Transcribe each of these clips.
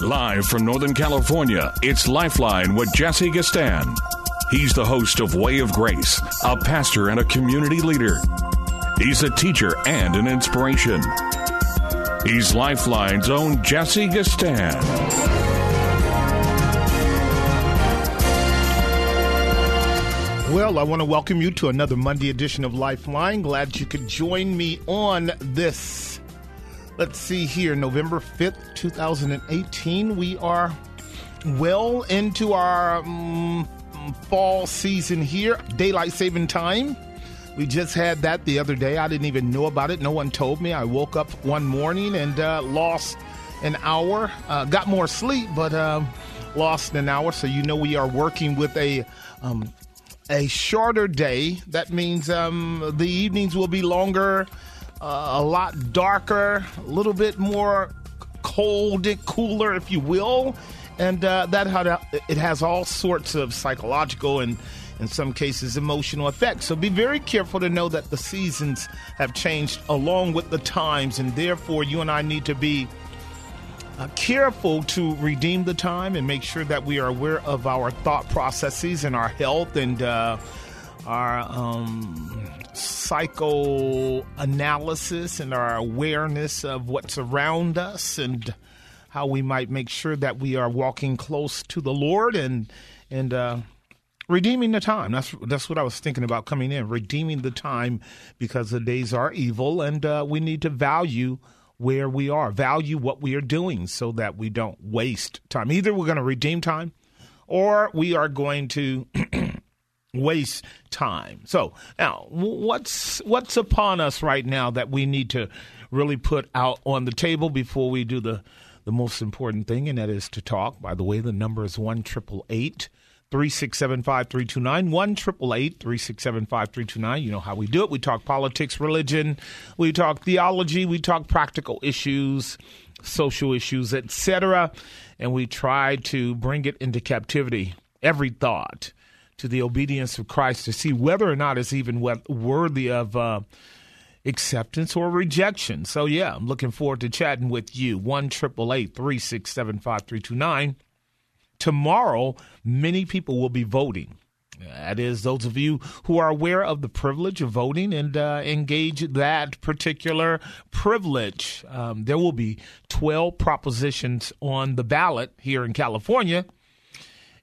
Live from Northern California, it's Lifeline with Jesse Gistand. He's the host of Way of Grace, a pastor and a community leader. He's a teacher and an inspiration. He's Lifeline's own Jesse Gistand. Well, I want to welcome you to another Monday edition of Lifeline. Glad you could join me on this. Let's see here, November 5th, 2018. We are well into our um, fall season here, daylight saving time. We just had that the other day. I didn't even know about it. No one told me. I woke up one morning and uh, lost an hour. Uh, got more sleep, but uh, lost an hour. So you know we are working with a um, a shorter day. That means um, the evenings will be longer, uh, a lot darker, a little bit more cold, cooler, if you will. And uh, that had, it has all sorts of psychological and, in some cases, emotional effects. So be very careful to know that the seasons have changed along with the times, and therefore you and I need to be uh, careful to redeem the time and make sure that we are aware of our thought processes and our health and uh, our um, psychoanalysis and our awareness of what's around us and how we might make sure that we are walking close to the Lord and and uh, redeeming the time. That's that's what I was thinking about coming in, redeeming the time because the days are evil and uh, we need to value where we are, value what we are doing so that we don't waste time. Either we're going to redeem time or we are going to waste time. So, now what's what's upon us right now that we need to really put out on the table before we do the the most important thing and that is to talk. By the way, the number is 1 367 5329 1 367 5329. You know how we do it. We talk politics, religion, we talk theology, we talk practical issues, social issues, etc. And we try to bring it into captivity, every thought, to the obedience of Christ to see whether or not it's even worthy of. Uh, acceptance or rejection. So, yeah, I'm looking forward to chatting with you. 1 367 5329 tomorrow, many people will be voting. That is, those of you who are aware of the privilege of voting and uh, engage that particular privilege. Um, there will be 12 propositions on the ballot here in California.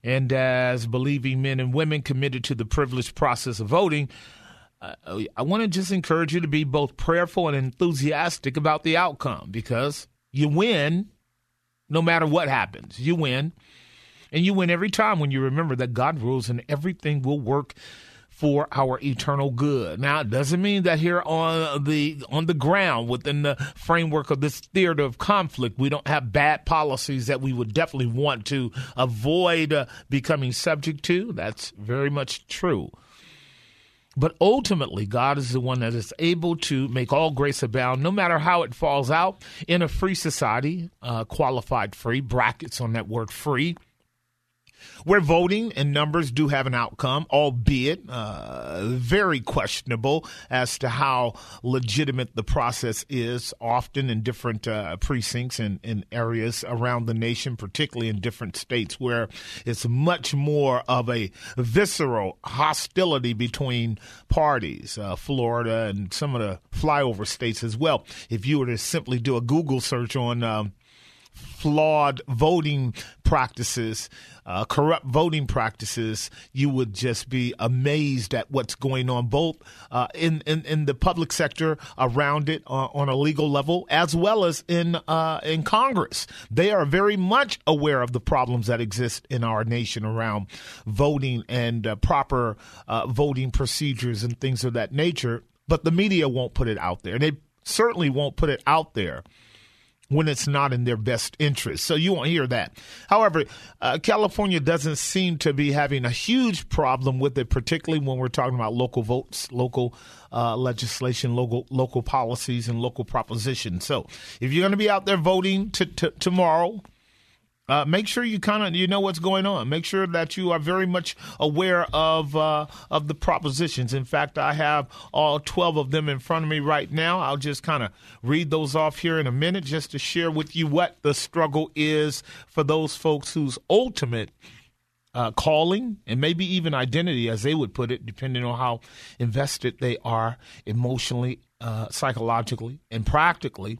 And as believing men and women committed to the privileged process of voting, uh, I want to just encourage you to be both prayerful and enthusiastic about the outcome because you win no matter what happens. You win. And you win every time when you remember that God rules and everything will work for our eternal good. Now, it doesn't mean that here on the on the ground within the framework of this theater of conflict, we don't have bad policies that we would definitely want to avoid uh, becoming subject to. That's very much true. But ultimately, God is the one that is able to make all grace abound, no matter how it falls out in a free society, uh, qualified free, brackets on that word free where voting and numbers do have an outcome, albeit uh, very questionable as to how legitimate the process is, often in different uh, precincts and in areas around the nation, particularly in different states where it's much more of a visceral hostility between parties, uh, Florida and some of the flyover states as well. If you were to simply do a Google search on um, flawed voting practices, uh, corrupt voting practices, you would just be amazed at what's going on both uh, in, in, in the public sector around it uh, on a legal level as well as in uh, in Congress. They are very much aware of the problems that exist in our nation around voting and uh, proper uh, voting procedures and things of that nature. But the media won't put it out there. They certainly won't put it out there when it's not in their best interest. So you won't hear that. However, uh, California doesn't seem to be having a huge problem with it, particularly when we're talking about local votes, local uh, legislation, local local policies, and local propositions. So if you're going to be out there voting t- t- tomorrow, uh, make sure you kind of you know what's going on. Make sure that you are very much aware of uh, of the propositions. In fact, I have all twelve of them in front of me right now. I'll just kind of read those off here in a minute, just to share with you what the struggle is for those folks whose ultimate uh, calling and maybe even identity, as they would put it, depending on how invested they are emotionally, uh, psychologically, and practically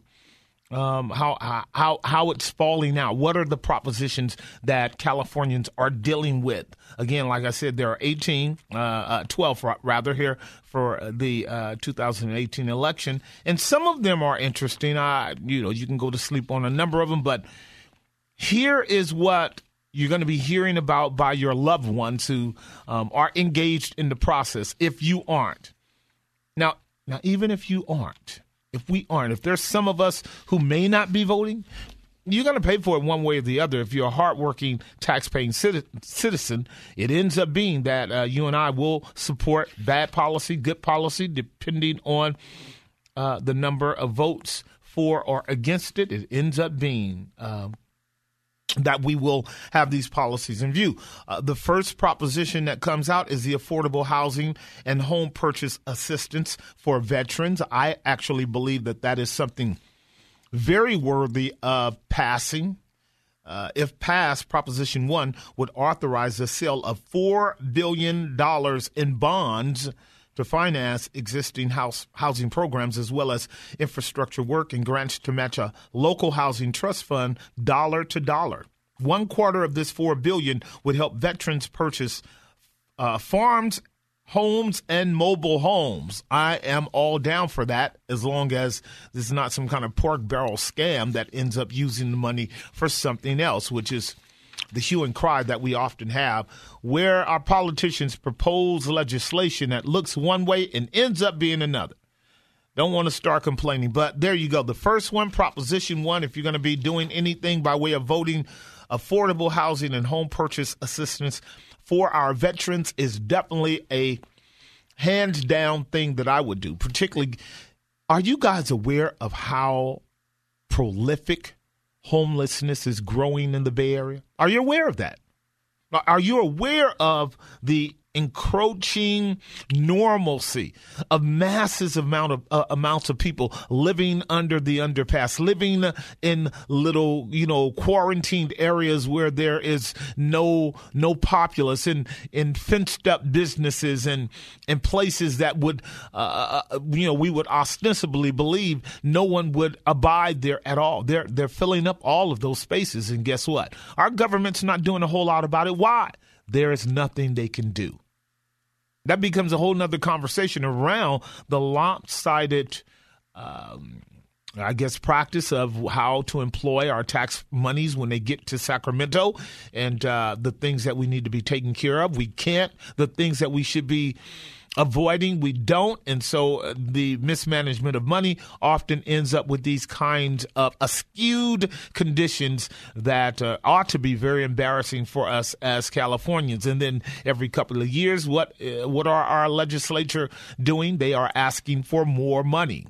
um, how how how it's falling out. What are the propositions that Californians are dealing with? Again, like I said, there are 18, uh, uh, 12 rather here for the uh, 2018 election, and some of them are interesting. I you know you can go to sleep on a number of them, but here is what you're going to be hearing about by your loved ones who um, are engaged in the process. If you aren't now, now even if you aren't if we aren't, if there's some of us who may not be voting, you're going to pay for it one way or the other. If you're a hardworking, tax-paying citizen, it ends up being that uh, you and I will support bad policy, good policy, depending on uh, the number of votes for or against it. It ends up being um, that we will have these policies in view. Uh, the first proposition that comes out is the affordable housing and home purchase assistance for veterans. I actually believe that that is something very worthy of passing. Uh, if passed, Proposition 1 would authorize the sale of $4 billion in bonds to finance existing house housing programs as well as infrastructure work and grants to match a local housing trust fund dollar to dollar. One quarter of this four billion would help veterans purchase uh, farms, homes, and mobile homes. I am all down for that as long as this is not some kind of pork barrel scam that ends up using the money for something else, which is the hue and cry that we often have, where our politicians propose legislation that looks one way and ends up being another. Don't want to start complaining, but there you go. The first one, Proposition One, if you're going to be doing anything by way of voting, affordable housing and home purchase assistance for our veterans is definitely a hands down thing that I would do. Particularly, are you guys aware of how prolific homelessness is growing in the Bay Area? Are you aware of that? Are you aware of the encroaching normalcy of masses amount of uh, amounts of people living under the underpass living in little you know quarantined areas where there is no no populace in in fenced up businesses and in places that would uh, uh, you know we would ostensibly believe no one would abide there at all. They're they're filling up all of those spaces. And guess what? Our government's not doing a whole lot about it. Why? There is nothing they can do. That becomes a whole nother conversation around the lopsided, um, I guess, practice of how to employ our tax monies when they get to Sacramento and uh, the things that we need to be taken care of. We can't, the things that we should be avoiding, we don't. And so uh, the mismanagement of money often ends up with these kinds of askewed conditions that uh, ought to be very embarrassing for us as Californians. And then every couple of years, what uh, what are our legislature doing? They are asking for more money.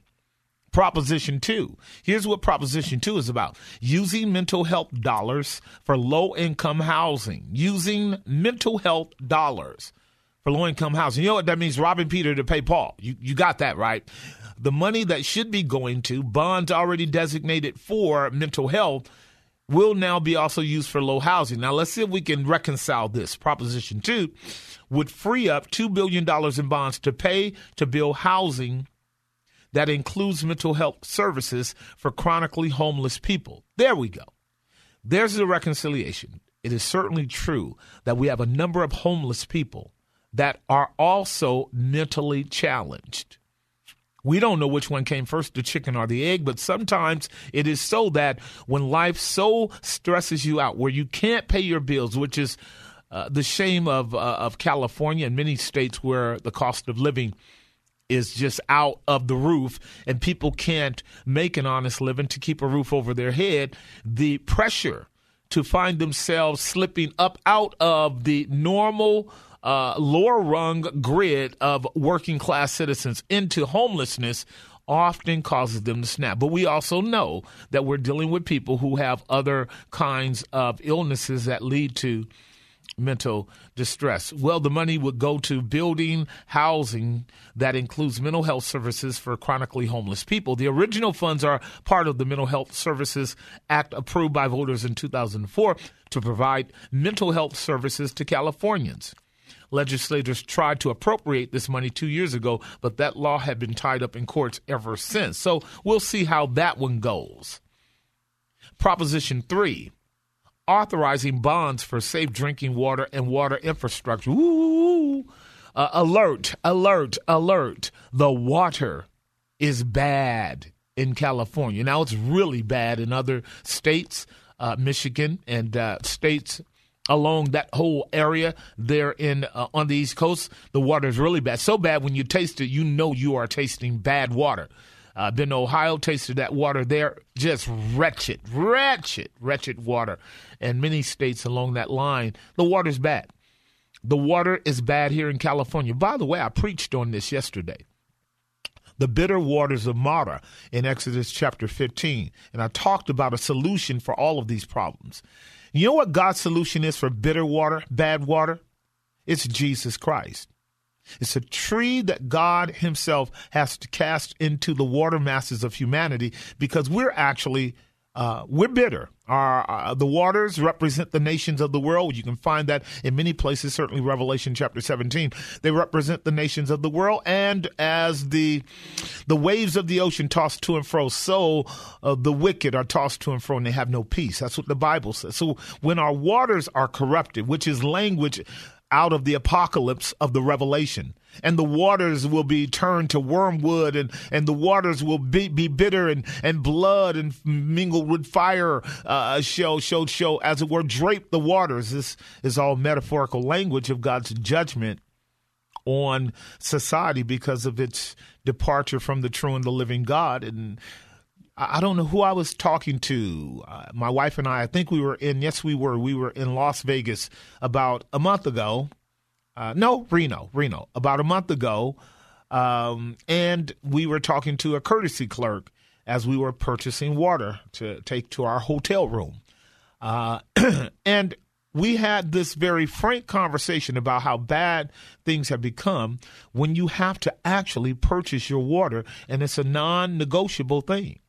Proposition 2. Here's what Proposition 2 is about using mental health dollars for low income housing. Using mental health dollars for low income housing. You know what that means? Robbing Peter to pay Paul. You, you got that right. The money that should be going to bonds already designated for mental health will now be also used for low housing. Now, let's see if we can reconcile this. Proposition 2 would free up $2 billion in bonds to pay to build housing that includes mental health services for chronically homeless people. There we go. There's the reconciliation. It is certainly true that we have a number of homeless people that are also mentally challenged. We don't know which one came first, the chicken or the egg, but sometimes it is so that when life so stresses you out, where you can't pay your bills, which is uh, the shame of uh, of California and many states where the cost of living is just out of the roof and people can't make an honest living to keep a roof over their head, the pressure to find themselves slipping up out of the normal uh, lower rung grid of working class citizens into homelessness often causes them to snap. But we also know that we're dealing with people who have other kinds of illnesses that lead to mental distress. Well, the money would go to building housing that includes mental health services for chronically homeless people. The original funds are part of the Mental Health Services Act approved by voters in 2004 to provide mental health services to Californians. Legislators tried to appropriate this money two years ago, but that law had been tied up in courts ever since. So we'll see how that one goes. Proposition 3 authorizing bonds for safe drinking water and water infrastructure. Ooh, uh, alert, alert, alert. The water is bad in California. Now, it's really bad in other states, uh, Michigan and uh, states along that whole area there in uh, on the East Coast. The water is really bad. So bad when you taste it, you know you are tasting bad water. Uh, been to Ohio, tasted that water there, just wretched, wretched, wretched water. And many states along that line, the water's bad. The water is bad here in California. By the way, I preached on this yesterday. The bitter waters of Marah in Exodus chapter 15. And I talked about a solution for all of these problems. You know what God's solution is for bitter water, bad water? It's Jesus Christ. It's a tree that God Himself has to cast into the water masses of humanity because we're actually uh, we're bitter. Our, uh, the waters represent the nations of the world. You can find that in many places, certainly Revelation chapter 17. They represent the nations of the world. And as the, the waves of the ocean toss to and fro, so uh, the wicked are tossed to and fro and they have no peace. That's what the Bible says. So when our waters are corrupted, which is language out of the apocalypse of the revelation and the waters will be turned to wormwood and, and the waters will be, be bitter and, and blood and mingled with fire uh, shall, shall, shall, as it were, drape the waters. This is all metaphorical language of God's judgment on society because of its departure from the true and the living God. And I don't know who I was talking to. Uh, my wife and I, I think we were in, yes, we were. We were in Las Vegas about a month ago. Uh, no, Reno, Reno, about a month ago. Um, and we were talking to a courtesy clerk as we were purchasing water to take to our hotel room. Uh, and we had this very frank conversation about how bad things have become when you have to actually purchase your water, and it's a non negotiable thing.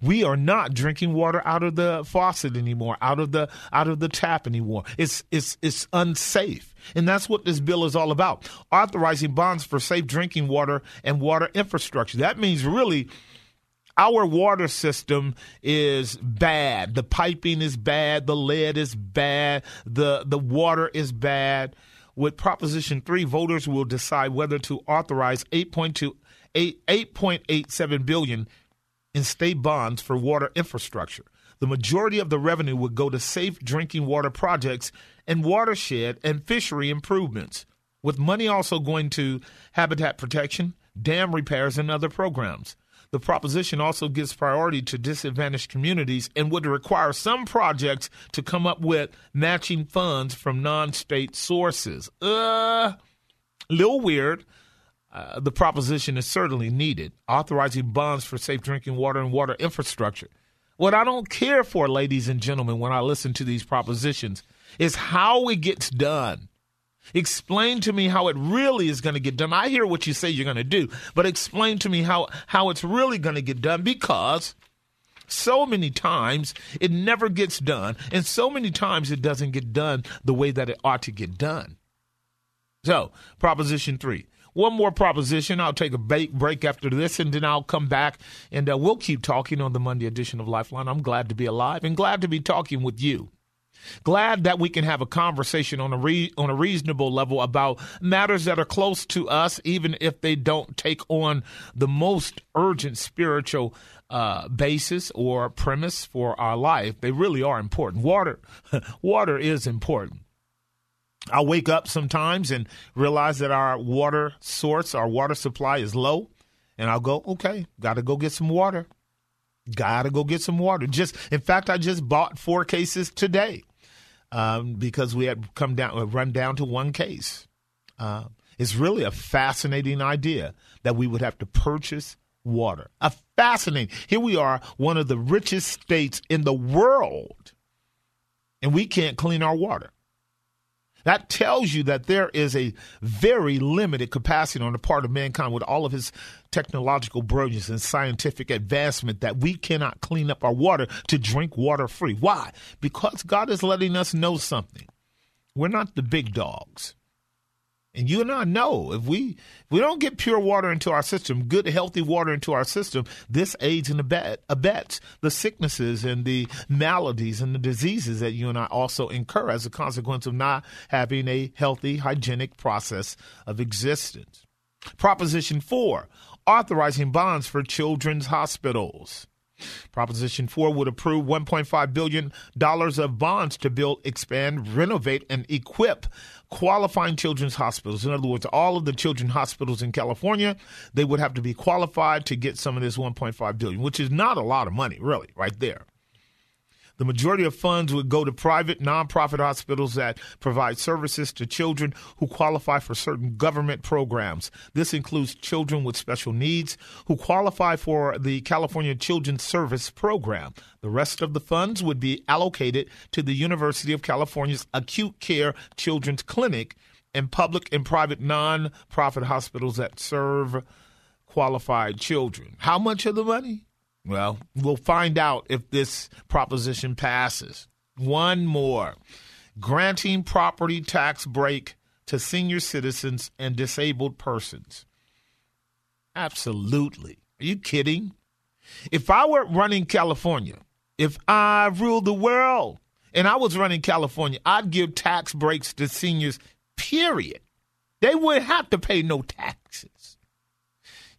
We are not drinking water out of the faucet anymore, out of the out of the tap anymore. It's it's it's unsafe. And that's what this bill is all about. Authorizing bonds for safe drinking water and water infrastructure. That means really our water system is bad. The piping is bad, the lead is bad, the the water is bad. With Proposition 3, voters will decide whether to authorize 8.2 8.87 billion in state bonds for water infrastructure. The majority of the revenue would go to safe drinking water projects and watershed and fishery improvements, with money also going to habitat protection, dam repairs, and other programs. The proposition also gives priority to disadvantaged communities and would require some projects to come up with matching funds from non state sources. Uh, little weird, uh, the proposition is certainly needed, authorizing bonds for safe drinking water and water infrastructure. What I don't care for, ladies and gentlemen, when I listen to these propositions, is how it gets done. Explain to me how it really is going to get done. I hear what you say you're going to do, but explain to me how, how it's really going to get done because so many times it never gets done, and so many times it doesn't get done the way that it ought to get done. So, Proposition 3 one more proposition. I'll take a break after this, and then I'll come back and uh, we'll keep talking on the Monday edition of Lifeline. I'm glad to be alive and glad to be talking with you. Glad that we can have a conversation on a re- on a reasonable level about matters that are close to us, even if they don't take on the most urgent spiritual uh, basis or premise for our life. They really are important. Water, water is important. I'll wake up sometimes and realize that our water source, our water supply is low. And I'll go, okay, got to go get some water. Got to go get some water. Just, in fact, I just bought four cases today um, because we had come down, run down to one case. Uh, it's really a fascinating idea that we would have to purchase water. A fascinating. Here we are, one of the richest states in the world, and we can't clean our water. That tells you that there is a very limited capacity on the part of mankind with all of his technological brilliance and scientific advancement that we cannot clean up our water to drink water free. Why? Because God is letting us know something. We're not the big dogs. And you and I know if we if we don't get pure water into our system, good healthy water into our system, this aids and abets the sicknesses and the maladies and the diseases that you and I also incur as a consequence of not having a healthy, hygienic process of existence. Proposition four: authorizing bonds for children's hospitals. Proposition 4 would approve $1.5 billion of bonds to build, expand, renovate, and equip qualifying children's hospitals. In other words, all of the children's hospitals in California, they would have to be qualified to get some of this 1.5 billion, which is not a lot of money, really, right there. The majority of funds would go to private, nonprofit hospitals that provide services to children who qualify for certain government programs. This includes children with special needs who qualify for the California Children's Service Program. The rest of the funds would be allocated to the University of California's Acute Care Children's Clinic and public and private nonprofit hospitals that serve qualified children. How much of the money? Well, we'll find out if this proposition passes. One more granting property tax break to senior citizens and disabled persons. Absolutely. Are you kidding? If I were running California, if I ruled the world and I was running California, I'd give tax breaks to seniors, period. They wouldn't have to pay no taxes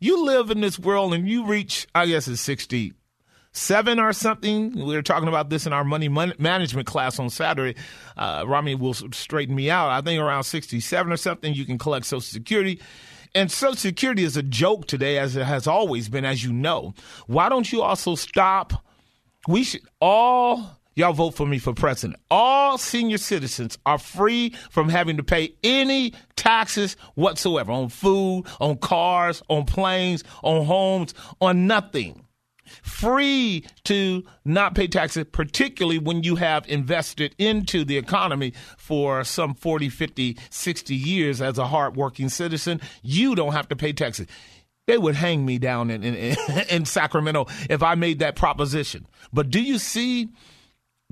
you live in this world and you reach, I guess it's 67 or something. We were talking about this in our money management class on Saturday. Uh, Rami will straighten me out. I think around 67 or something, you can collect Social Security. And Social Security is a joke today, as it has always been, as you know. Why don't you also stop? We should all y'all vote for me for president. All senior citizens are free from having to pay any taxes whatsoever on food, on cars, on planes, on homes, on nothing. Free to not pay taxes, particularly when you have invested into the economy for some 40, 50, 60 years as a hardworking citizen. You don't have to pay taxes they would hang me down in, in, in, Sacramento if I made that proposition. But do you see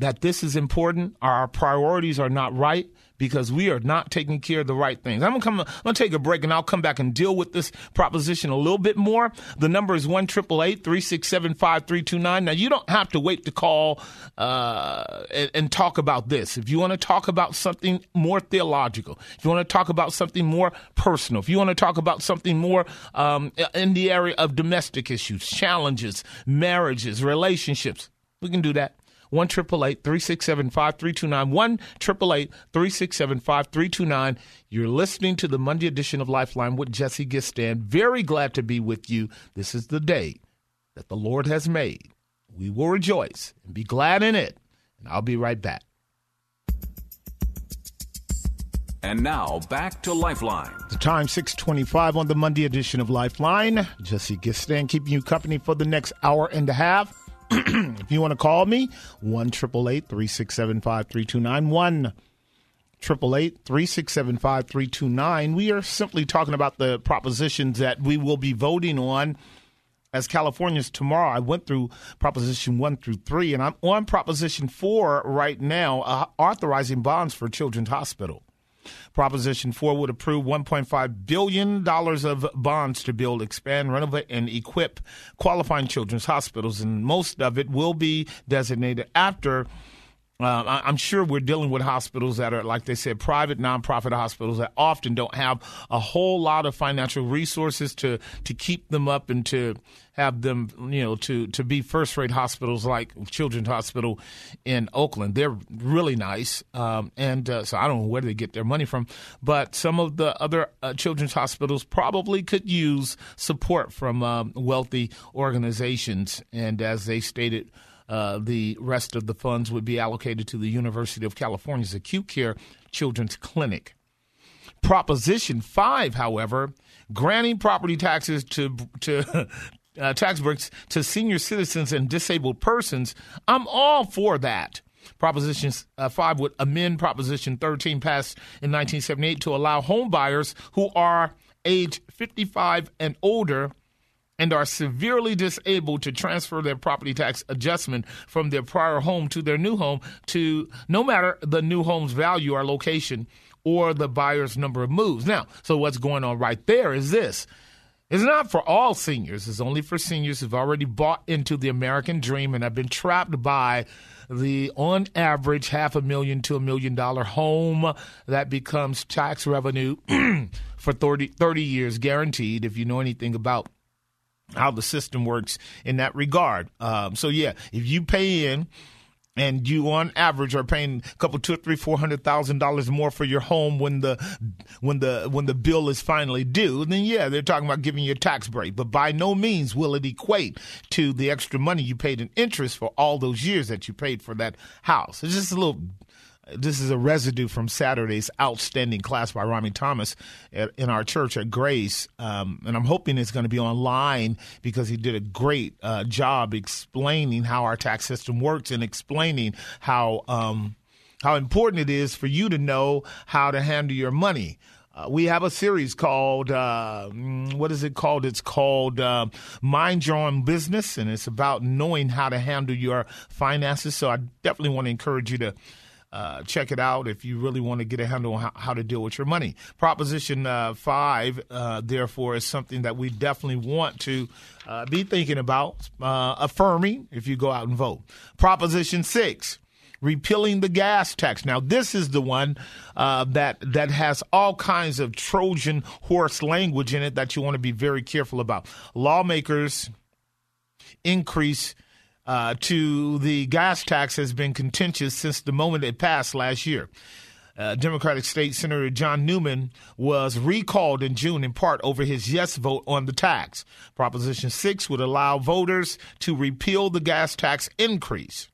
that this is important, our priorities are not right because we are not taking care of the right things. I'm gonna come. I'm gonna take a break and I'll come back and deal with this proposition a little bit more. The number is one triple eight three six seven five three two nine. Now you don't have to wait to call uh, and, and talk about this. If you want to talk about something more theological, if you want to talk about something more personal, if you want to talk about something more um, in the area of domestic issues, challenges, marriages, relationships, we can do that. 1 367 5329. 1 367 5329. You're listening to the Monday edition of Lifeline with Jesse Gistand. Very glad to be with you. This is the day that the Lord has made. We will rejoice and be glad in it. And I'll be right back. And now back to Lifeline. The time 625 on the Monday edition of Lifeline. Jesse Gistand keeping you company for the next hour and a half. If you want to call me, 1 367 5329. 1 367 5329. We are simply talking about the propositions that we will be voting on as Californians tomorrow. I went through Proposition 1 through 3, and I'm on Proposition 4 right now, uh, authorizing bonds for Children's Hospital. Proposition 4 would approve $1.5 billion of bonds to build, expand, renovate, and equip qualifying children's hospitals, and most of it will be designated after uh, I, am sure we're dealing with hospitals that are, like they said, private, nonprofit hospitals that often don't have a whole lot of financial resources to to keep them up and to have them, you know, to to be first rate hospitals like Children's Hospital in Oakland. They're really nice, um, and uh, so I don't know where they get their money from, but some of the other uh, children's hospitals probably could use support from um, wealthy organizations. And as they stated uh, the rest of the funds would be allocated to the University of California's Acute Care Children's Clinic. Proposition 5, however, granting property taxes to, to uh, tax breaks to senior citizens and disabled persons, I'm all for that. Proposition uh, 5 would amend Proposition 13 passed in 1978 to allow home buyers who are age 55 and older and are severely disabled to transfer their property tax adjustment from their prior home to their new home to no matter the new home's value or location or the buyer's number of moves. Now, so what's going on right there is this. It's not for all seniors. It's only for seniors who've already bought into the American dream and have been trapped by the on average half a million to a million dollar home that becomes tax revenue for 30, 30 years guaranteed if you know anything about how the system works in that regard. Um, so yeah, if you pay in and you on average are paying a couple two or three four hundred thousand dollars more for your home when the when the when the bill is finally due then yeah they're talking about giving you a tax break but by no means will it equate to the extra money you paid in interest for all those years that you paid for that house it's just a little this is a residue from Saturday's outstanding class by Rami Thomas at, in our church at Grace. Um, and I'm hoping it's going to be online because he did a great uh, job explaining how our tax system works and explaining how. Um, how important it is for you to know how to handle your money. Uh, we have a series called uh, mm, what is it called? It's called uh, Mind Your Own Business, and it's about knowing how to handle your finances. So I definitely want to encourage you to uh, check it out if you really want to get a handle on how, how to deal with your money. Proposition uh, 5, uh, therefore, is something that we definitely want to uh, be thinking about, uh, affirming if you go out and vote. Proposition 6 repealing the gas tax. Now, this is the one uh, that that has all kinds of Trojan horse language in it that you want to be very careful about. Lawmakers increase uh, to the gas tax has been contentious since the moment it passed last year. Uh, Democratic State Senator Josh Newman was recalled in June in part over his yes vote on the tax. Proposition 6 would allow voters to repeal the gas tax increase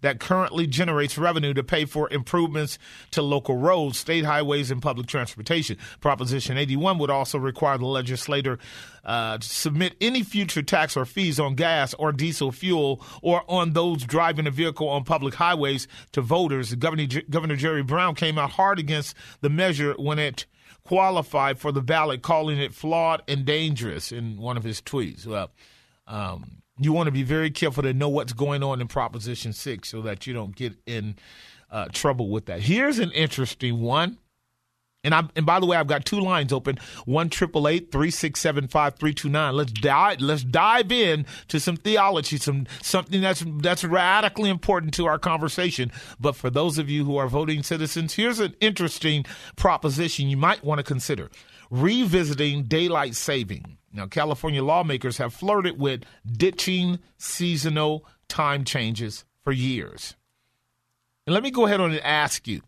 that currently generates revenue to pay for improvements to local roads, state highways, and public transportation. Proposition 81 would also require the legislator uh, to submit any future tax or fees on gas or diesel fuel or on those driving a vehicle on public highways to voters. Governor, Governor Jerry Brown came out hard against the measure when it qualified for the ballot, calling it flawed and dangerous in one of his tweets. Well, um, you want to be very careful to know what's going on in Proposition 6 so that you don't get in uh, trouble with that. Here's an interesting one. And I and by the way, I've got two lines open: one triple eight three six seven five three two nine. Let's dive. Let's dive in to some theology, some something that's that's radically important to our conversation. But for those of you who are voting citizens, here's an interesting proposition you might want to consider: revisiting daylight saving. Now, California lawmakers have flirted with ditching seasonal time changes for years. And let me go ahead and ask you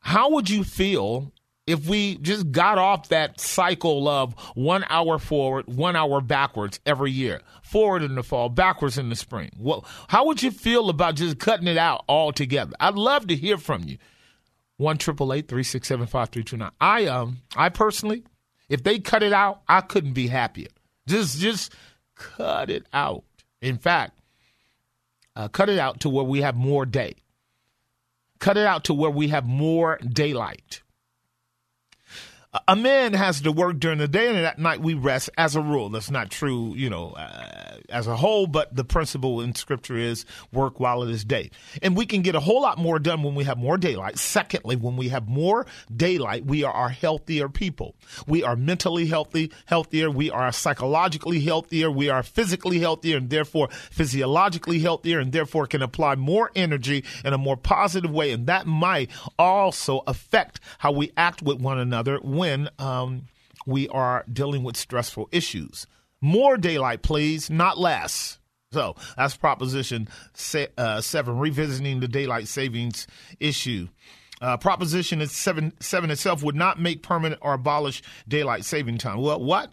how would you feel if we just got off that cycle of one hour forward, one hour backwards every year, forward in the fall, backwards in the spring? Well, how would you feel about just cutting it out altogether? I'd love to hear from you. One triple eight three six seven five three two nine. I um I personally if they cut it out, I couldn't be happier. Just just cut it out. In fact, uh, cut it out to where we have more day. Cut it out to where we have more daylight. A man has to work during the day and at night we rest as a rule. That's not true, you know, uh, as a whole, but the principle in scripture is work while it is day. And we can get a whole lot more done when we have more daylight. Secondly, when we have more daylight, we are healthier people. We are mentally healthy, healthier. We are psychologically healthier. We are physically healthier and therefore physiologically healthier and therefore can apply more energy in a more positive way. And that might also affect how we act with one another when um, we are dealing with stressful issues. More daylight, please, not less. So that's Proposition se- uh, 7, revisiting the daylight savings issue. Uh, Proposition seven, 7 itself would not make permanent or abolish daylight saving time. Well, what?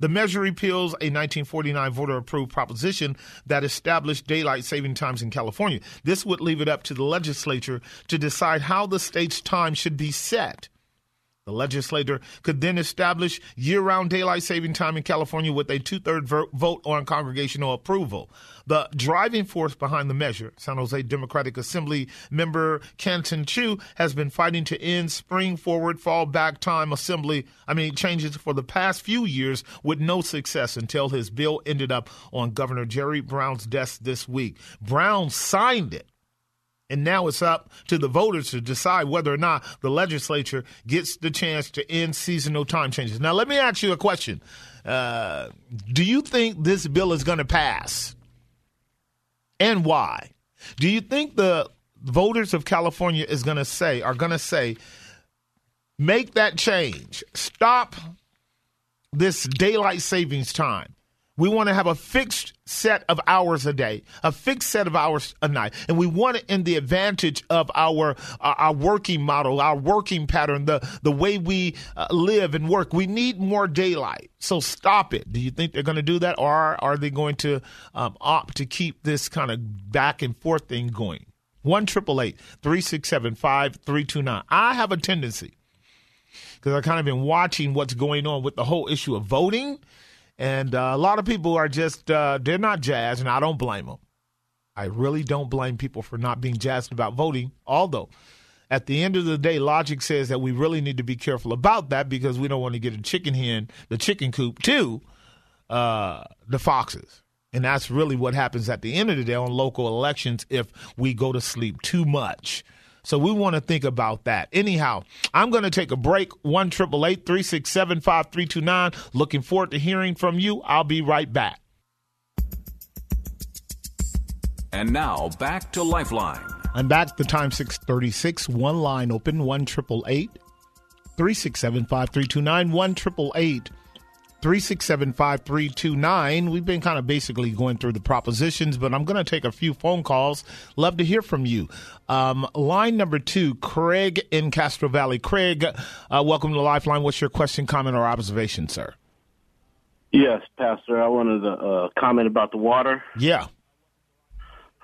The measure repeals a 1949 voter approved proposition that established daylight saving times in California. This would leave it up to the legislature to decide how the state's time should be set. The legislator could then establish year round daylight saving time in California with a two third vote on congregational approval. The driving force behind the measure, San Jose Democratic Assembly member Kansen Chu, has been fighting to end spring forward, fall back time assembly, I mean, changes for the past few years with no success until his bill ended up on Governor Jerry Brown's desk this week. Brown signed it and now it's up to the voters to decide whether or not the legislature gets the chance to end seasonal time changes. Now, let me ask you a question. Uh, do you think this bill is going to pass? And why? Do you think the voters of California is going to say, are going to say, make that change? Stop this daylight savings time. We want to have a fixed set of hours a day, a fixed set of hours a night, and we want it in the advantage of our uh, our working model, our working pattern, the the way we uh, live and work. We need more daylight. So stop it. Do you think they're going to do that, or are, they going to um, opt to keep this kind of back and forth thing going? One triple eight three six seven five three two nine. I have a tendency because I kind of been watching what's going on with the whole issue of voting and uh, a lot of people are just, uh, they're not jazzed, and I don't blame them. I really don't blame people for not being jazzed about voting, although at the end of the day, logic says that we really need to be careful about that because we don't want to get a chicken hen, the chicken coop, to uh, the foxes. And that's really what happens at the end of the day on local elections if we go to sleep too much. So we want to think about that. Anyhow, I'm going to take a break. One triple eight three six seven five three two nine. Looking forward to hearing from you. I'll be right back. And now back to Lifeline. I'm back. The time six thirty six. One line open. One triple eight. 367 367 5329. We've been kind of basically going through the propositions, but I'm going to take a few phone calls. Love to hear from you. Um, line number two, Craig in Castro Valley. Craig, uh, welcome to Lifeline. What's your question, comment, or observation, sir? Yes, Pastor. I wanted to uh, comment about the water. Yeah.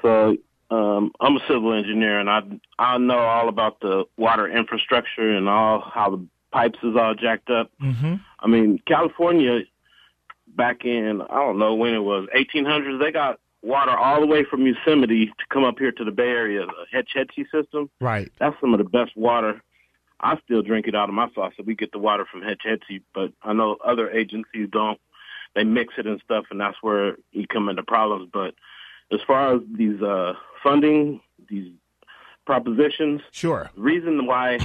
So um, I'm a civil engineer, and I I know all about the water infrastructure and all how the pipes is all jacked up. Mm-hmm. I mean, California back in I don't know when it was 1800s. They got water all the way from Yosemite to come up here to the Bay Area, the Hetch Hetchy system. Right. That's some of the best water. I still drink it out of my faucet. We get the water from Hetch Hetchy, but I know other agencies don't. They mix it and stuff, and that's where you come into problems. But as far as these uh, funding, these propositions, sure. The reason why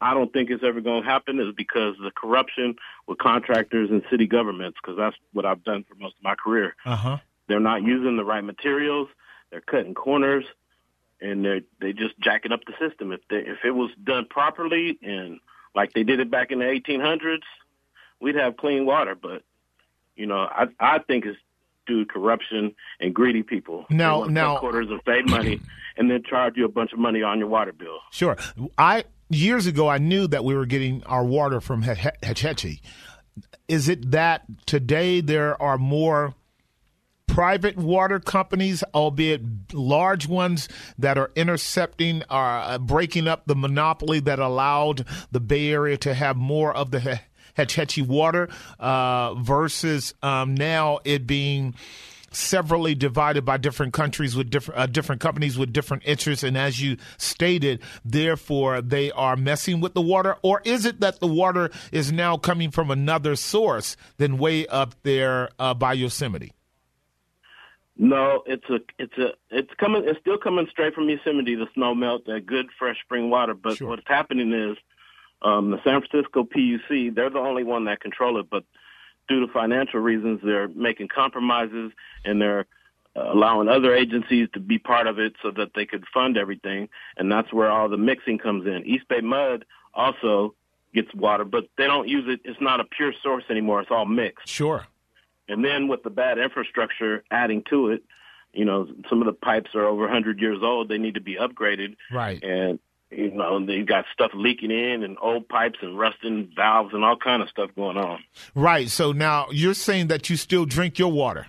I don't think it's ever going to happen is because of the corruption with contractors and city governments, because that's what I've done for most of my career. Uh-huh. They're not using the right materials. They're cutting corners, and they're they just jacking up the system. If they, if it was done properly and like they did it back in the 1800s, we'd have clean water. But you know, I I think it's due to corruption and greedy people. Now, now quarters of save money and then charge you a bunch of money on your water bill. Sure, I years ago, I knew that we were getting our water from Hetch Hetchy. Is it that today there are more private water companies, albeit large ones, that are intercepting or uh, breaking up the monopoly that allowed the Bay Area to have more of the Hetch Hetchy water uh, versus um, now it being severally divided by different countries with different uh, different companies with different interests, and as you stated, therefore they are messing with the water, or is it that the water is now coming from another source than way up there uh, by Yosemite? No, it's a it's a it's coming it's still coming straight from Yosemite, the snow melt, that good fresh spring water. But Sure. what's happening is um, the San Francisco PUC, they're the only one that control it, but due to financial reasons, they're making compromises and they're uh, allowing other agencies to be part of it so that they could fund everything, and that's where all the mixing comes in. East Bay Mud also gets water, but they don't use it. It's not a pure source anymore. It's all mixed. Sure. And then with the bad infrastructure adding to it, you know, some of the pipes are over 100 years old. They need to be upgraded. Right. And, you know, they got stuff leaking in and old pipes and rusting valves and all kind of stuff going on. Right. So now you're saying that you still drink your water.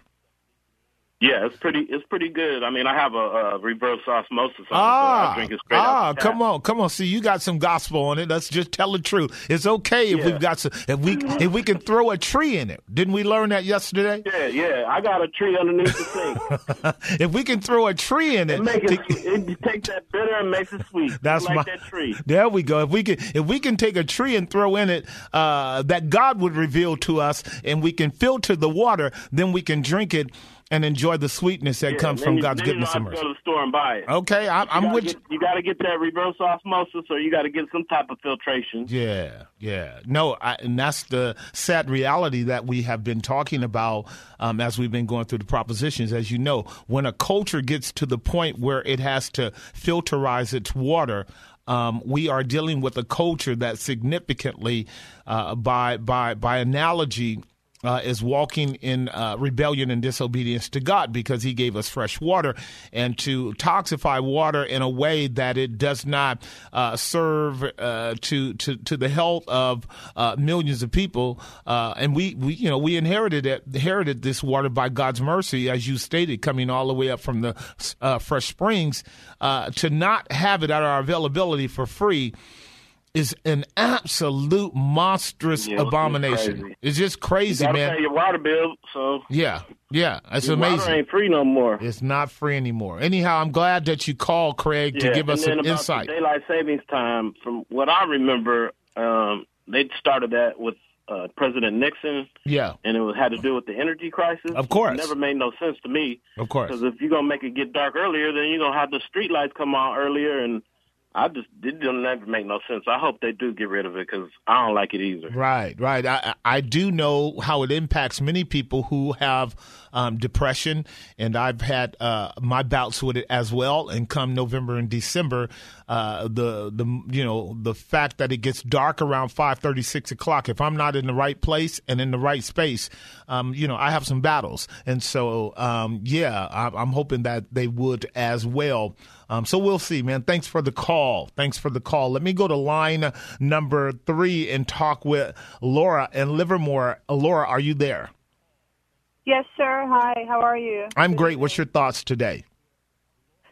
Yeah, it's pretty, it's pretty good. I mean, I have a, a reverse osmosis on it, so Ah, I drink it straight ah, out come on, come on. See, you got some gospel on it. Let's just tell the truth. It's okay if Yeah. we've got some, if we if we can throw a tree in it. Didn't we learn that yesterday? Yeah, yeah. I got a tree underneath the sink. If we can throw a tree in it, It make it, to- it takes that bitter and makes it sweet. That's like my. that tree. There we go. If we can, if we can take a tree and throw in it uh, that God would reveal to us, and we can filter the water, then we can drink it and enjoy the sweetness that Yeah, comes from you- God's goodness and mercy. Go to the store and buy it. Okay, I, I'm gotta with get, you. you got to get that reverse osmosis, or you got to get some type of filtration. Yeah, yeah. No, I, and that's the sad reality that we have been talking about um, as we've been going through the propositions. As you know, when a culture gets to the point where it has to filterize its water, um, we are dealing with a culture that significantly, uh, by by by analogy, uh, is walking in uh, rebellion and disobedience to God because He gave us fresh water, and to toxify water in a way that it does not uh, serve uh, to, to to the health of uh, millions of people. And we, we you know we inherited it, inherited this water by God's mercy, as you stated, coming all the way up from the fresh springs. To not have it at our availability for free is an absolute monstrous Yeah, abomination. It's just crazy, to man. pay your water bill, so Yeah, yeah, it's your amazing. water ain't free no more. It's not free anymore. Anyhow, I'm glad that you called, Craig, to give us and then some about insight. Daylight savings time, from what I remember, um, they started that with uh, President Nixon, Yeah, and it was, had to do with the energy crisis. Of course. it never made no sense to me. of course. Because if you're gonna make it get dark earlier, then you're gonna have the street lights come on earlier, and I just it didn't never make no sense. I hope they do get rid of it because I don't like it either. Right, right. I, I I do know how it impacts many people who have um, depression, and I've had uh, my bouts with it as well. And come November and December, uh, the the you know the fact that it gets dark around five thirty six o'clock. If I'm not in the right place and in the right space, um, you know I have some battles, and so um, yeah, I'm, I'm hoping that they would as well. Um, so we'll see, man. Thanks for the call. Thanks for the call. Let me go to line number three and talk with Laura and Livermore. Laura, are you there? Yes, sir. Hi, how are you? I'm great. What's your thoughts today?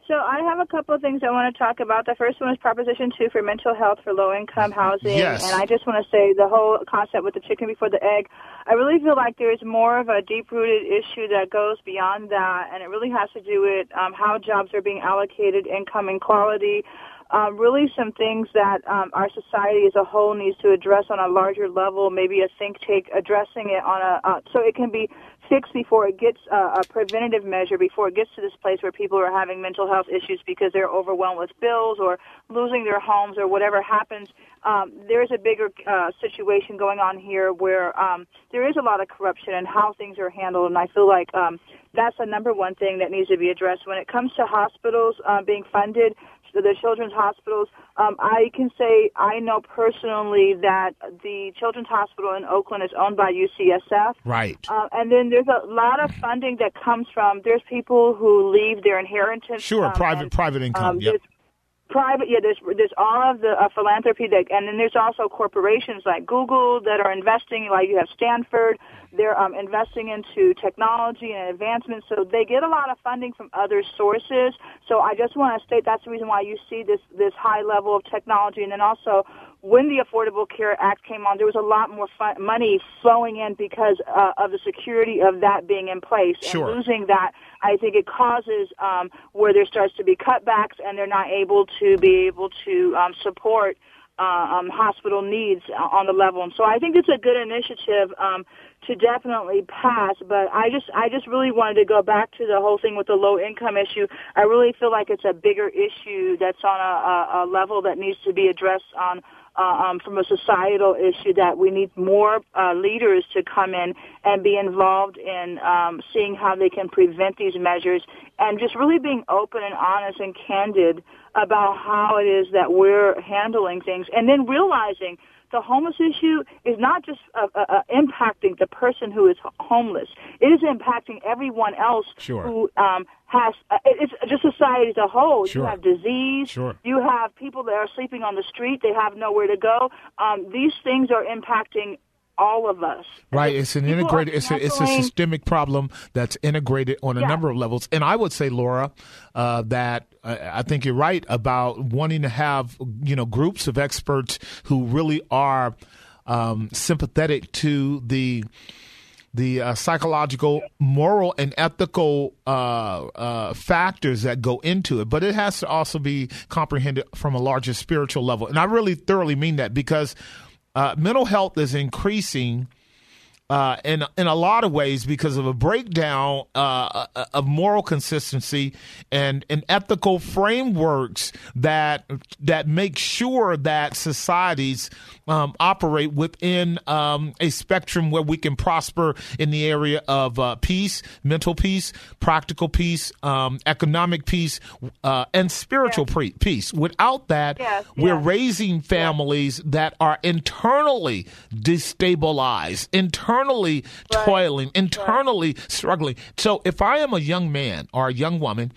So I have a couple of things I want to talk about. The first one is Proposition 2 for mental health for low-income housing. Yes. And I just want to say the whole concept with the chicken before the egg, I really feel like there's more of a deep-rooted issue that goes beyond that, and it really has to do with um, how jobs are being allocated, income inequality, um, really some things that um, our society as a whole needs to address on a larger level, maybe a think tank addressing it on a, uh, so it can be fixed before it gets uh, a preventative measure, before it gets to this place where people are having mental health issues because they're overwhelmed with bills or losing their homes or whatever happens. Um, there's a bigger uh, situation going on here where um, there is a lot of corruption and how things are handled, and I feel like um, that's the number one thing that needs to be addressed. When it comes to hospitals uh, being funded, the children's hospitals, um, I can say I know personally that the children's hospital in Oakland is owned by UCSF. Right. Uh, and then there's a lot of funding that comes from there's people who leave their inheritance. Sure. um, private and, private income. um, yep. Private yeah there's there's all of the uh, philanthropy that and then there's also corporations like google that are investing like you have stanford. They're um, investing into technology and advancement so they get a lot of funding from other sources. So i just want to state that's the reason why you see this this high level of technology and then also when the Affordable Care Act came on, there was a lot more fun- money flowing in because uh, of the security of that being in place. Sure. And losing that, I think it causes um, where there starts to be cutbacks and they're not able to be able to um, support uh, um, hospital needs on the level. And so I think it's a good initiative um, to definitely pass. But I just I just really wanted to go back to the whole thing with the low income issue. I really feel like it's a bigger issue that's on a, a, a level that needs to be addressed on uh, um, from a societal issue that we need more uh, leaders to come in and be involved in um, seeing how they can prevent these measures and just really being open and honest and candid about how it is that we're handling things and then realizing the homeless issue is not just uh, uh, uh, impacting the person who is homeless. It is impacting everyone else Sure. who um, has. Uh, it's just society as a whole. Sure. You have disease. Sure. You have people that are sleeping on the street. They have nowhere to go. Um, these things are impacting all of us. Right, it's an integrated. It's a, it's a systemic problem that's integrated on a Yeah. number of levels. And I would say, Laura, uh, that uh, I think you're right about wanting to have you know groups of experts who really are um, sympathetic to the the uh, psychological, moral, and ethical uh, uh, factors that go into it, but it has to also be comprehended from a larger spiritual level. And I really thoroughly mean that because uh, mental health is increasing uh, in in a lot of ways because of a breakdown uh, of moral consistency and and ethical frameworks that that make sure that societies um, operate within um, a spectrum where we can prosper in the area of uh, peace, mental peace, practical peace, um, economic peace, uh, and spiritual pre- peace. Without that, Yes, we're yes. raising families that are internally destabilized, internally toiling, internally struggling. So if I am a young man or a young woman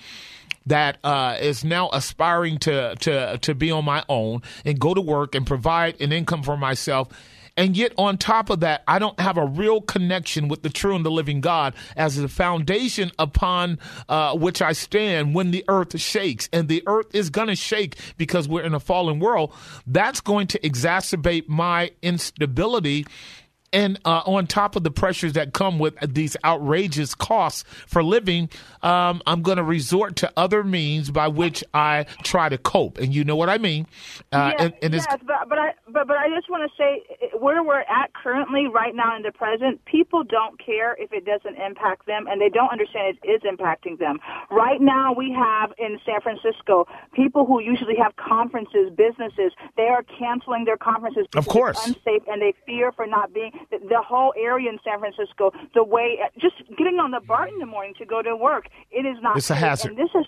that uh, is now aspiring to, to to be on my own and go to work and provide an income for myself. And yet, on top of that, I don't have a real connection with the true and the living God as the foundation upon uh, which I stand when the earth shakes. And the earth is going to shake because we're in a fallen world. That's going to exacerbate my instability and uh, on top of the pressures that come with these outrageous costs for living, um, I'm going to resort to other means by which I try to cope. And you know what I mean? Uh, yes, and, and yes, but but I but but I just want to say where we're at currently, right now in the present, people don't care if it doesn't impact them, and they don't understand it is impacting them. Right now, we have in San Francisco people who usually have conferences, businesses, they are canceling their conferences. Of because course. it's unsafe, and they fear for not being the, the whole area in San Francisco. The way just getting on the BART in the morning to go to work, it is not. It's a safe. hazard. And this has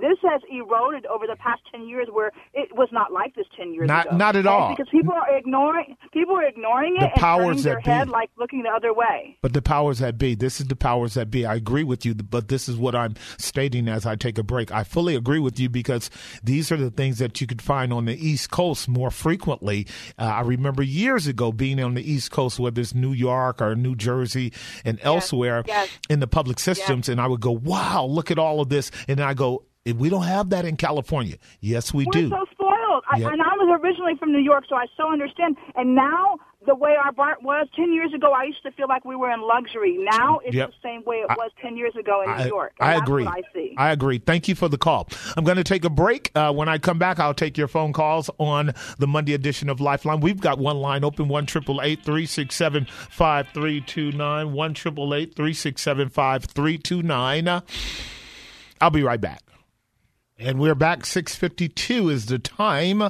this has eroded over the past ten years, where it was not like this ten years Not- ago. not at all. because people are ignoring people are ignoring it The powers that be. like looking the other way. But the powers that be, this is the powers that be. I agree with you, but this is what I'm stating as I take a break. I fully agree with you because these are the things that you could find on the East Coast more frequently. Uh, I remember years ago being on the East Coast, whether it's New York or New Jersey and elsewhere yes. in the public systems, and I would go, wow, look at all of this. And I go, "Eh, we don't have that in California. Yes, we We're do. so spoiled. I, Yep. and I was originally from New York, so I so understand. And now the way our BART was ten years ago, I used to feel like we were in luxury. Now it's Yep. the same way it was ten years ago in New York. I agree. I see. I agree. Thank you for the call. I'm going to take a break. Uh, when I come back, I'll take your phone calls on the Monday edition of Lifeline. We've got one line open: one triple eight three six seven five three two nine. One triple eight three six seven five three two nine. I'll be right back. And we're back. Six fifty two is the time.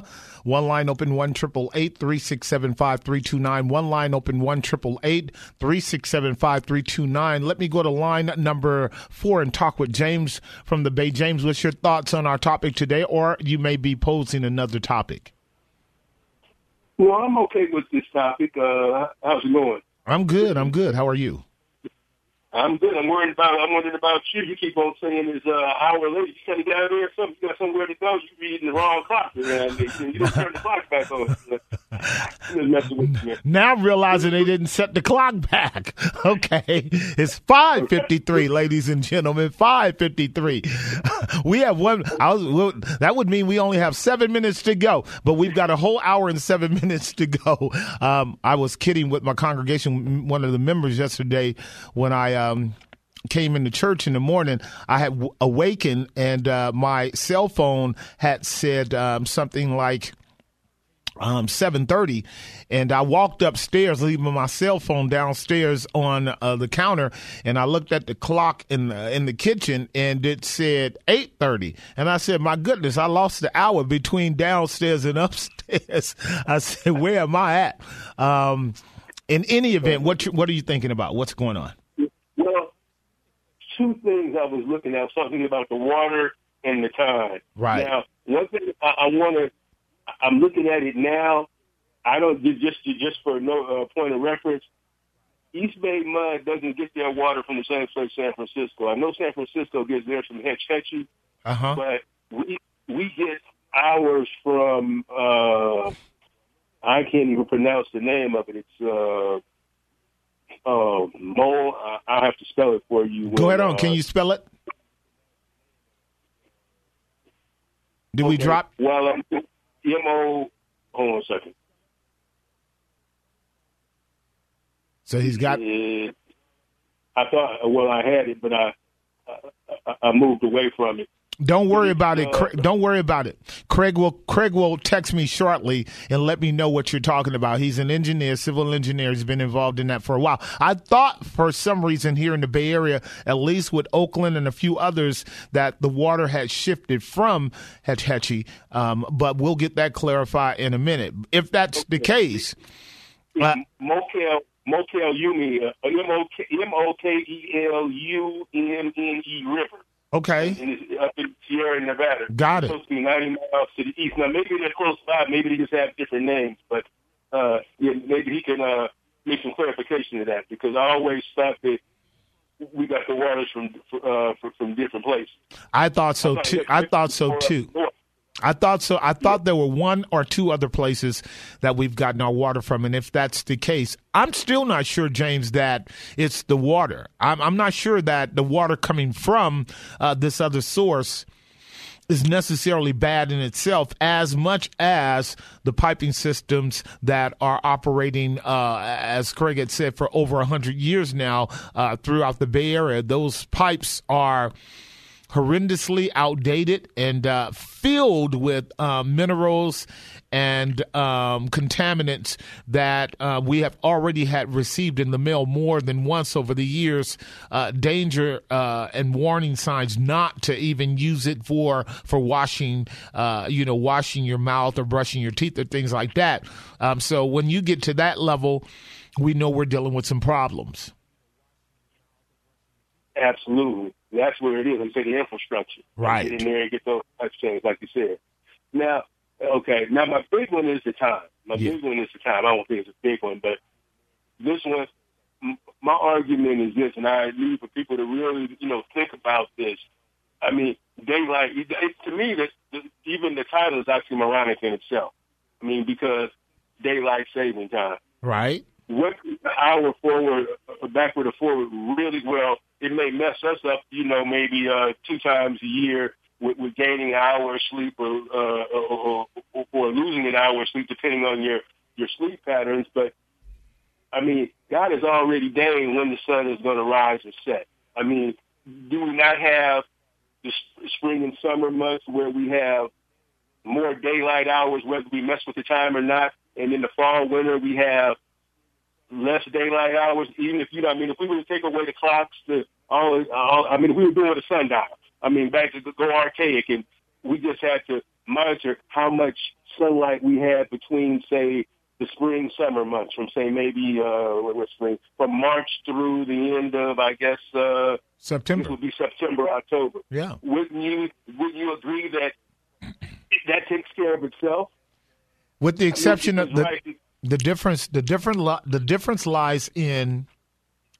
One line open one triple eight three six seven five three two nine. One line open one triple eight three six seven five three two nine. Let me go to line number four and talk with James from the Bay. James, what's your thoughts on our topic today? Or you may be posing another topic. Well, I'm okay with this topic. Uh, how's it going? I'm good. I'm good. How are you? I'm good. I'm worried about. I'm wondering about you. You keep on saying it's uh, hour late. You it down there or something. You got somewhere to go. You reading the wrong clock. Man. You don't turn the clock back on. Just messing with you. Now I'm realizing they didn't set the clock back. Okay, it's five fifty three, ladies and gentlemen. Five fifty three. We have one. I was, well, that would mean we only have seven minutes to go, but we've got a whole hour and seven minutes to go. Um, I was kidding with my congregation, one of the members yesterday, when I. Um, came into church in the morning, I had w- awakened and uh, my cell phone had said um, something like um, 7.30 and i walked upstairs leaving my cell phone downstairs on uh, the counter. And i looked at the clock in the, in the kitchen and it said 8.30 and i said my goodness i lost the hour between downstairs and upstairs. I said where am i at? Um, in any event what, you, what are you thinking about? What's going on two things I was looking at. Something about the water and the time. Right. Now, one thing I, I want to. I'm looking at it now. I don't just just for no uh, point of reference. East Bay Mud doesn't get their water from the same place San Francisco. I know San Francisco gets theirs from Hetch Hetchy, uh-huh but we we get ours from uh I can't even pronounce the name of it. It's uh uh Mo I I'll have to spell it for you. go when, ahead on uh, can you spell it did we drop Well, um, M O. Hold on a second. so he's got Uh, I thought well I had it, but I I, I moved away from it. Don't worry about it. Uh, Craig, don't worry about it. Craig will Craig will text me shortly and let me know what you're talking about. He's an engineer, civil engineer. He's been involved in that for a while. I thought for some reason here in the Bay Area, at least with Oakland and a few others, that the water had shifted from Hetch Hetchy, um, but we'll get that clarified in a minute. If that's the case, uh, Umi uh, M O K M O K E L U M N E River. Okay, and it's up in Sierra Nevada. Got it. It's supposed to be 90 miles to the east. Now, maybe they're close by. Maybe they just have different names. But uh, yeah, maybe he can uh, make some clarification to that because I always thought that we got the waters from uh, from, from different places. I thought so too. I thought so too. I thought so. I thought there were one or two other places that we've gotten our water from, and if that's the case, I'm still not sure, James, that it's the water. I'm, I'm not sure that the water coming from uh, this other source is necessarily bad in itself as much as the piping systems that are operating, uh, as Craig had said, for over 100 years now uh, throughout the Bay Area. Those pipes are horrendously outdated and uh, filled with uh, minerals and um, contaminants that uh, we have already had received in the mail more than once over the years. Uh, danger uh, and warning signs not to even use it for for washing, uh, you know, washing your mouth or brushing your teeth or things like that. Um, so when you get to that level, we know we're dealing with some problems. Absolutely. That's where it is. You say the infrastructure. Right. Get in there and get those things, like you said. Now, okay. Now, my big one is the time. My Yeah. big one is the time. I don't think it's a big one, but this one, my argument is this, and I need for people to really, you know, think about this. I mean, daylight. It, it, to me, that even the title is actually moronic in itself. I mean, because daylight saving time Right. what hour forward, uh, backward or forward really well. It may mess us up, you know, maybe uh, two times a year with, with gaining an hour of sleep or, uh, or, or, or losing an hour of sleep, depending on your your sleep patterns. But I mean, God has already deigned when the sun is going to rise and set. I mean, do we not have the spring and summer months where we have more daylight hours, whether we mess with the time or not? And in the fall, winter, we have less daylight hours. Even if you know, I mean, if we were to take away the clocks, the all, all I mean, if we were doing the sundial, I mean, back to go archaic, and we just had to monitor how much sunlight we had between, say, the spring summer months, from say maybe uh, what was spring, from March through the end of, I guess, uh, September. would be September, October. Yeah. Wouldn't you? Wouldn't you agree that that takes care of itself? With the exception of the, Right. The difference, the different, the difference lies in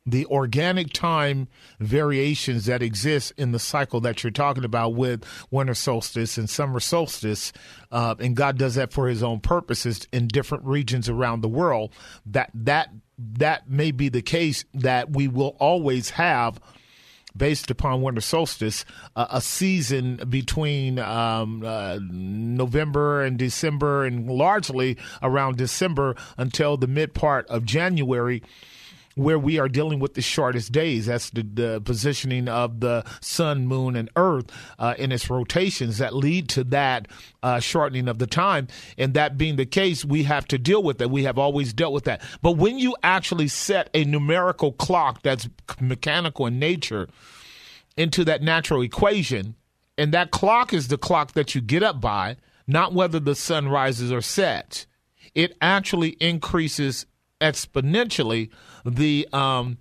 the organic time variations that exist in the cycle that you're talking about with winter solstice and summer solstice, uh, and God does that for His own purposes in different regions around the world. That that that may be the case that we will always have based upon winter solstice, uh, a season between um, uh, November and December, and largely around December until the mid part of January where we are dealing with the shortest days. That's the, the positioning of the sun, moon, and earth uh, in its rotations that lead to that uh, shortening of the time. And that being the case, we have to deal with that. We have always dealt with that. But when you actually set a numerical clock that's mechanical in nature into that natural equation, and that clock is the clock that you get up by, not whether the sun rises or sets, it actually increases exponentially the um,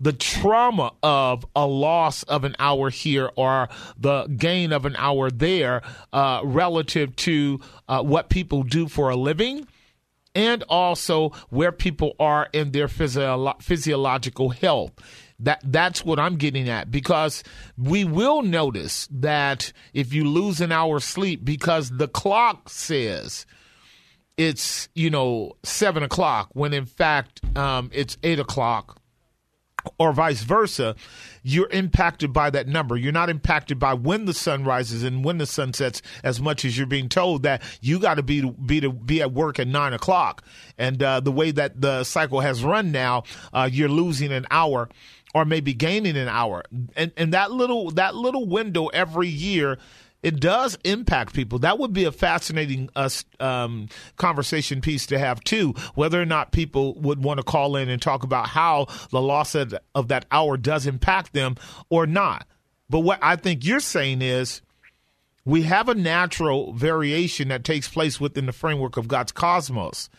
the trauma of a loss of an hour here or the gain of an hour there uh, relative to uh, what people do for a living and also where people are in their physio- physiological health. That that's what I'm getting at because we will notice that if you lose an hour sleep because the clock says it's you know seven o'clock when in fact um, it's eight o'clock or vice versa, you're impacted by that number. You're not impacted by when the sun rises and when the sun sets as much as you're being told that you got to be be to be at work at nine o'clock. And uh, the way that the cycle has run now, uh, you're losing an hour or maybe gaining an hour. And and that little that little window every year it does impact people. That would be a fascinating uh, um, conversation piece to have too. Whether or not people would want to call in and talk about how the loss of, of that hour does impact them or not. But what I think you're saying is we have a natural variation that takes place within the framework of God's cosmos,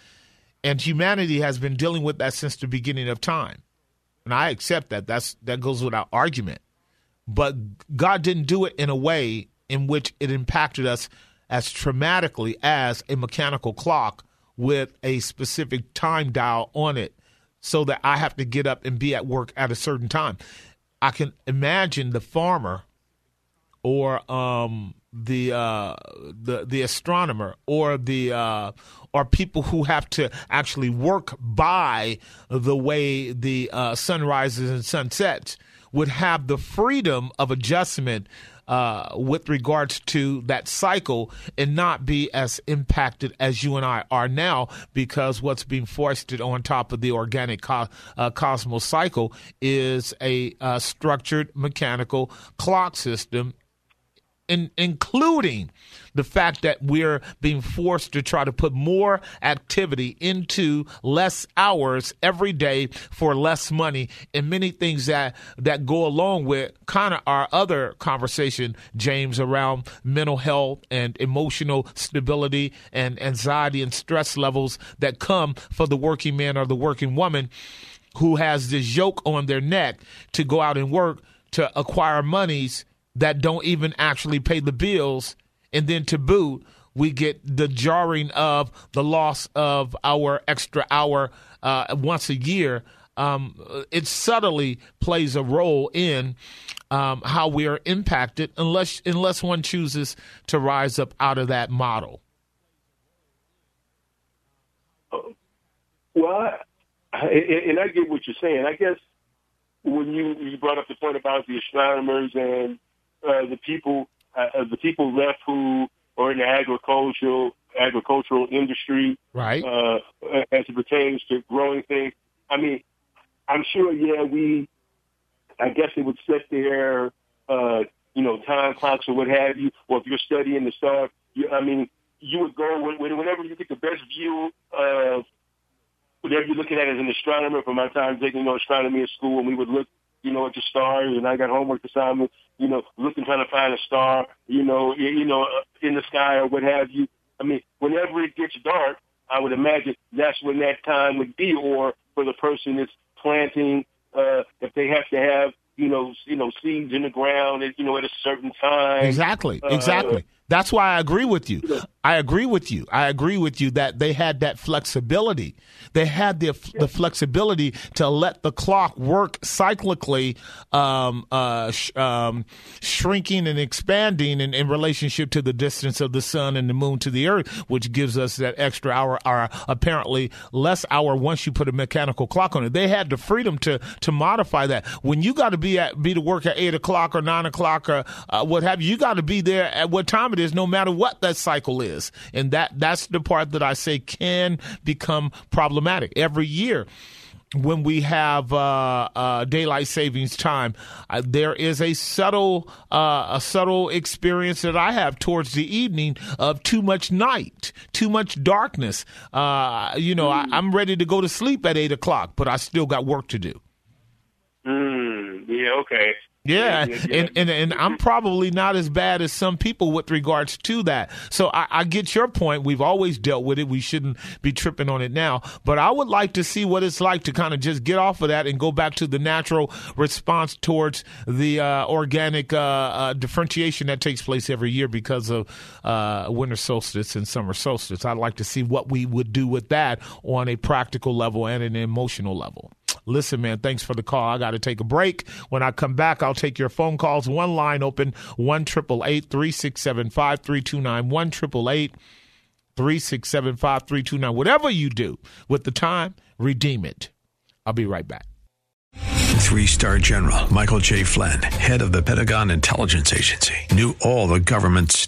and humanity has been dealing with that since the beginning of time. And I accept that. That's that goes without argument. But God didn't do it in a way in which it impacted us as traumatically as a mechanical clock with a specific time dial on it so that I have to get up and be at work at a certain time. I can imagine the farmer or um, the uh, the the astronomer or the uh, or people who have to actually work by the way the uh, sun rises and sunsets would have the freedom of adjustment uh, with regards to that cycle and not be as impacted as you and I are now because what's being foisted on top of the organic co- uh, cosmos cycle is a uh, structured mechanical clock system in, including the fact that we're being forced to try to put more activity into less hours every day for less money and many things that that go along with kind of our other conversation James around mental health and emotional stability and anxiety and stress levels that come for the working man or the working woman who has this yoke on their neck to go out and work to acquire monies that don't even actually pay the bills. And then to boot, we get the jarring of the loss of our extra hour uh, once a year. Um, it subtly plays a role in um, how we are impacted, unless unless one chooses to rise up out of that model. Well, I, and I get what you're saying. I guess when you you brought up the point about the astronomers and uh, the people uh, the people left who are in the agricultural agricultural industry, right? Uh, as it pertains to growing things. I mean, I'm sure. Yeah, we. I guess it would set their, uh, you know, time clocks or what have you. Or if you're studying the stars, you, I mean, you would go whenever you get the best view of whatever you're looking at as an astronomer. From my time taking you know, astronomy at school, and we would look you know, at the stars, and I got homework assignment, you know, looking trying to find a star, you know, you know, uh, in the sky or what have you. I mean, whenever it gets dark, I would imagine that's when that time would be, or for the person that's planting, uh, if they have to have, you know, you know, seeds in the ground, at, you know, at a certain time. Exactly, exactly. Uh, that's why I agree with you. I agree with you. I agree with you that they had that flexibility. They had the the flexibility to let the clock work cyclically, um, uh, sh- um, shrinking and expanding in, in relationship to the distance of the sun and the moon to the earth, which gives us that extra hour, or apparently less hour once you put a mechanical clock on it. They had the freedom to to modify that. When you got to be at be to work at eight o'clock or nine o'clock or uh, what have you, you got to be there at what time it is, no matter what that cycle is is. And that that's the part that I say can become problematic. Every year, when we have uh, uh, daylight savings time, uh, there is a subtle uh, a subtle experience that I have towards the evening of too much night, too much darkness. Uh, you know, mm. I, am ready to go to sleep at eight o'clock, but I still got work to do. Mm, yeah. Okay. Yeah, and, and and I'm probably not as bad as some people with regards to that. So I, I, get your point. We've always dealt with it. We shouldn't be tripping on it now. But I would like to see what it's like to kind of just get off of that and go back to the natural response towards the uh, organic uh, uh, differentiation that takes place every year because of uh, winter solstice and summer solstice. I'd like to see what we would do with that on a practical level and an emotional level. Listen, man, thanks for the call. I got to take a break. When I come back, I'll take your phone calls. One line open, 1 3675 5329. 1 3675 5329. Whatever you do with the time, redeem it. I'll be right back. Three star general Michael J. Flynn, head of the Pentagon Intelligence Agency, knew all the government's